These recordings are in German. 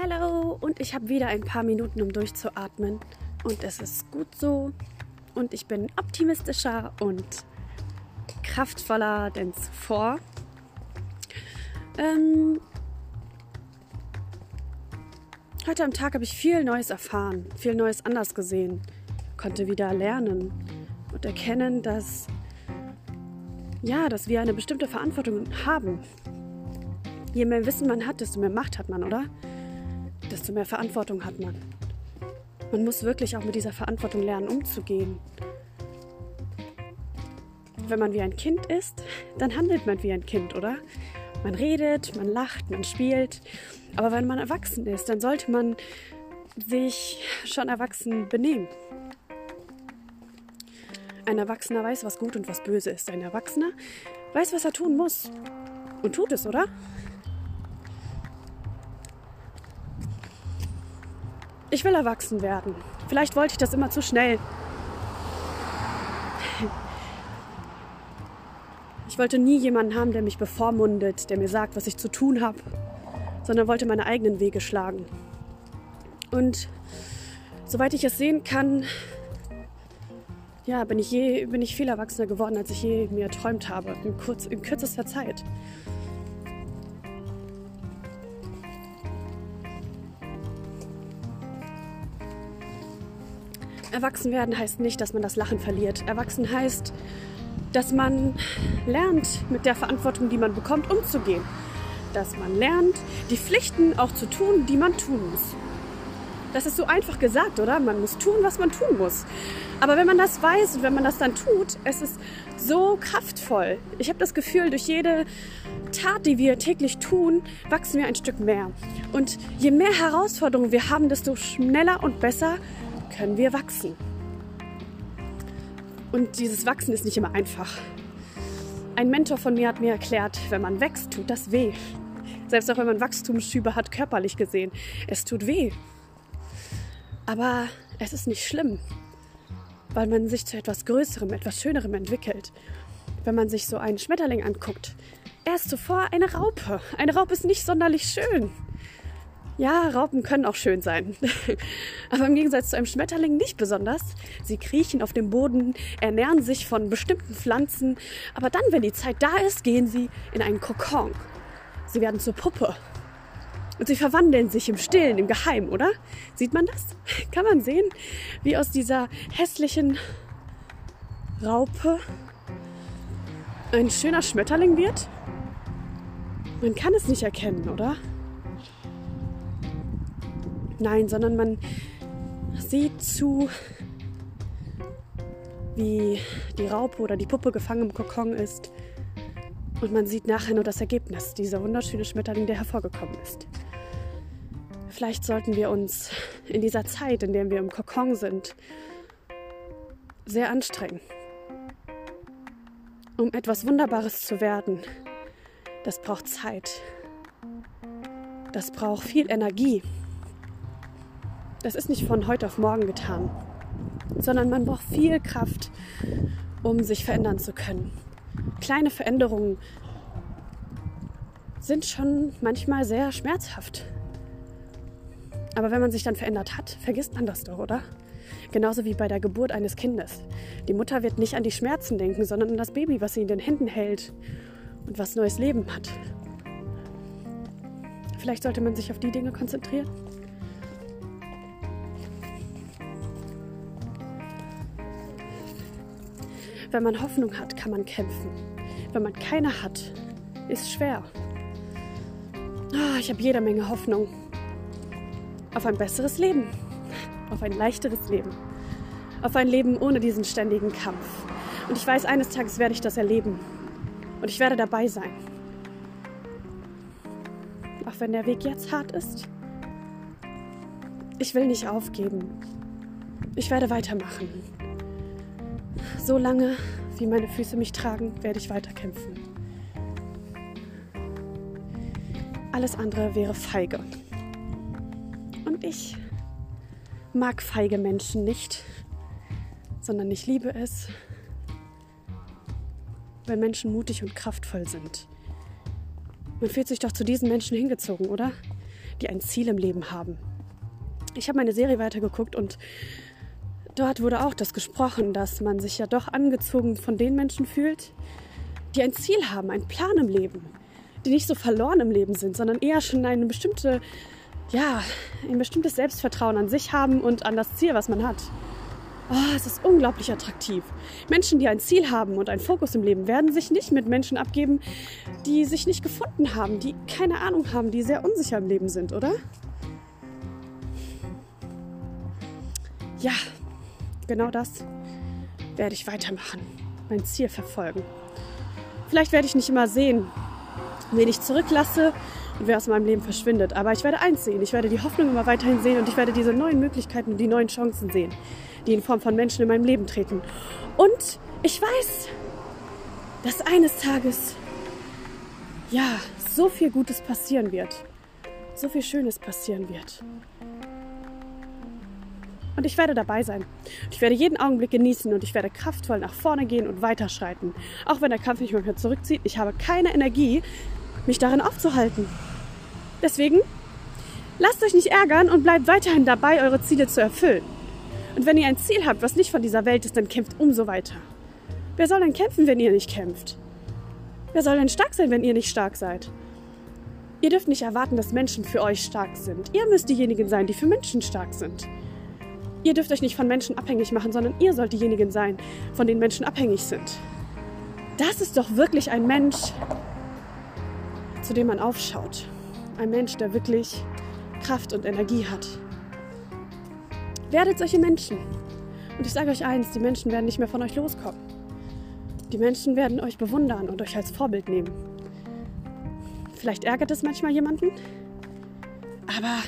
Hallo und ich habe wieder ein paar Minuten, um durchzuatmen. Und es ist gut so. Und ich bin optimistischer und kraftvoller denn zuvor. Ähm, heute am Tag habe ich viel Neues erfahren, viel Neues anders gesehen, konnte wieder lernen und erkennen, dass ja, dass wir eine bestimmte Verantwortung haben. Je mehr Wissen man hat, desto mehr Macht hat man, oder? Desto mehr Verantwortung hat man. Man muss wirklich auch mit dieser Verantwortung lernen, umzugehen. Wenn man wie ein Kind ist, dann handelt man wie ein Kind, oder? Man redet, man lacht, man spielt. Aber wenn man erwachsen ist, dann sollte man sich schon erwachsen benehmen. Ein Erwachsener weiß, was gut und was böse ist. Ein Erwachsener weiß, was er tun muss. Und tut es, oder? Ich will erwachsen werden. Vielleicht wollte ich das immer zu schnell. Ich wollte nie jemanden haben, der mich bevormundet, der mir sagt, was ich zu tun habe, sondern wollte meine eigenen Wege schlagen. Und soweit ich es sehen kann, ja, bin ich, je, bin ich viel erwachsener geworden, als ich je mir erträumt habe, in, kurz, in kürzester Zeit. Erwachsen werden heißt nicht, dass man das Lachen verliert. Erwachsen heißt, dass man lernt, mit der Verantwortung, die man bekommt, umzugehen. Dass man lernt, die Pflichten auch zu tun, die man tun muss. Das ist so einfach gesagt, oder? Man muss tun, was man tun muss. Aber wenn man das weiß und wenn man das dann tut, es ist so kraftvoll. Ich habe das Gefühl, durch jede Tat, die wir täglich tun, wachsen wir ein Stück mehr. Und je mehr Herausforderungen wir haben, desto schneller und besser können wir wachsen. Und dieses Wachsen ist nicht immer einfach. Ein Mentor von mir hat mir erklärt, wenn man wächst, tut das weh. Selbst auch wenn man Wachstumsschübe hat, körperlich gesehen. Es tut weh. Aber es ist nicht schlimm, weil man sich zu etwas Größerem, etwas Schönerem entwickelt. Wenn man sich so einen Schmetterling anguckt, er ist zuvor eine Raupe. Eine Raupe ist nicht sonderlich schön. Ja, Raupen können auch schön sein. Aber im Gegensatz zu einem Schmetterling nicht besonders. Sie kriechen auf dem Boden, ernähren sich von bestimmten Pflanzen. Aber dann, wenn die Zeit da ist, gehen sie in einen Kokon. Sie werden zur Puppe. Und sie verwandeln sich im Stillen, im Geheimen, oder? Sieht man das? Kann man sehen, wie aus dieser hässlichen Raupe ein schöner Schmetterling wird? Man kann es nicht erkennen, oder? Nein, sondern man sieht zu, wie die Raupe oder die Puppe gefangen im Kokon ist. Und man sieht nachher nur das Ergebnis, dieser wunderschöne Schmetterling, der hervorgekommen ist. Vielleicht sollten wir uns in dieser Zeit, in der wir im Kokon sind, sehr anstrengen, um etwas Wunderbares zu werden. Das braucht Zeit. Das braucht viel Energie. Das ist nicht von heute auf morgen getan, sondern man braucht viel Kraft, um sich verändern zu können. Kleine Veränderungen sind schon manchmal sehr schmerzhaft. Aber wenn man sich dann verändert hat, vergisst man das doch, oder? Genauso wie bei der Geburt eines Kindes. Die Mutter wird nicht an die Schmerzen denken, sondern an das Baby, was sie in den Händen hält und was neues Leben hat. Vielleicht sollte man sich auf die Dinge konzentrieren. Wenn man Hoffnung hat, kann man kämpfen. Wenn man keine hat, ist schwer. Oh, ich habe jede Menge Hoffnung auf ein besseres Leben, auf ein leichteres Leben, auf ein Leben ohne diesen ständigen Kampf. Und ich weiß, eines Tages werde ich das erleben und ich werde dabei sein. Auch wenn der Weg jetzt hart ist. Ich will nicht aufgeben. Ich werde weitermachen. So lange, wie meine Füße mich tragen, werde ich weiterkämpfen. Alles andere wäre feige. Und ich mag feige Menschen nicht, sondern ich liebe es, wenn Menschen mutig und kraftvoll sind. Man fühlt sich doch zu diesen Menschen hingezogen, oder? die ein Ziel im Leben haben. Ich habe meine Serie weitergeguckt und dort wurde auch das gesprochen, dass man sich ja doch angezogen von den Menschen fühlt, die ein Ziel haben, einen Plan im Leben, die nicht so verloren im Leben sind, sondern eher schon eine bestimmte, ja, ein bestimmtes Selbstvertrauen an sich haben und an das Ziel, was man hat. Oh, es ist unglaublich attraktiv. Menschen, die ein Ziel haben und einen Fokus im Leben, werden sich nicht mit Menschen abgeben, die sich nicht gefunden haben, die keine Ahnung haben, die sehr unsicher im Leben sind, oder? Ja, genau das werde ich weitermachen. Mein Ziel verfolgen. Vielleicht werde ich nicht immer sehen, wen ich zurücklasse und wer aus meinem Leben verschwindet. Aber ich werde eins sehen. Ich werde die Hoffnung immer weiterhin sehen und ich werde diese neuen Möglichkeiten und die neuen Chancen sehen die in Form von Menschen in meinem Leben treten. Und ich weiß, dass eines Tages, ja, so viel Gutes passieren wird. So viel Schönes passieren wird. Und ich werde dabei sein. Ich werde jeden Augenblick genießen und ich werde kraftvoll nach vorne gehen und weiterschreiten. Auch wenn der Kampf mich manchmal zurückzieht, ich habe keine Energie, mich darin aufzuhalten. Deswegen, lasst euch nicht ärgern und bleibt weiterhin dabei, eure Ziele zu erfüllen. Und wenn ihr ein Ziel habt, was nicht von dieser Welt ist, dann kämpft umso weiter. Wer soll denn kämpfen, wenn ihr nicht kämpft? Wer soll denn stark sein, wenn ihr nicht stark seid? Ihr dürft nicht erwarten, dass Menschen für euch stark sind. Ihr müsst diejenigen sein, die für Menschen stark sind. Ihr dürft euch nicht von Menschen abhängig machen, sondern ihr sollt diejenigen sein, von denen Menschen abhängig sind. Das ist doch wirklich ein Mensch, zu dem man aufschaut. Ein Mensch, der wirklich Kraft und Energie hat. Werdet solche Menschen. Und ich sage euch eins, die Menschen werden nicht mehr von euch loskommen. Die Menschen werden euch bewundern und euch als Vorbild nehmen. Vielleicht ärgert es manchmal jemanden, aber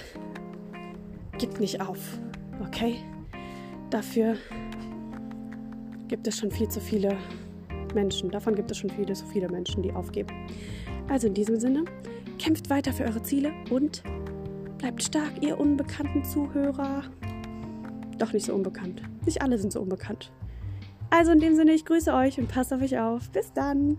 gibt nicht auf, okay? Dafür gibt es schon viel zu viele Menschen. Davon gibt es schon viele zu viele Menschen, die aufgeben. Also in diesem Sinne, kämpft weiter für eure Ziele und bleibt stark, ihr unbekannten Zuhörer doch nicht so unbekannt. Nicht alle sind so unbekannt. Also in dem Sinne, ich grüße euch und passt auf euch auf. Bis dann.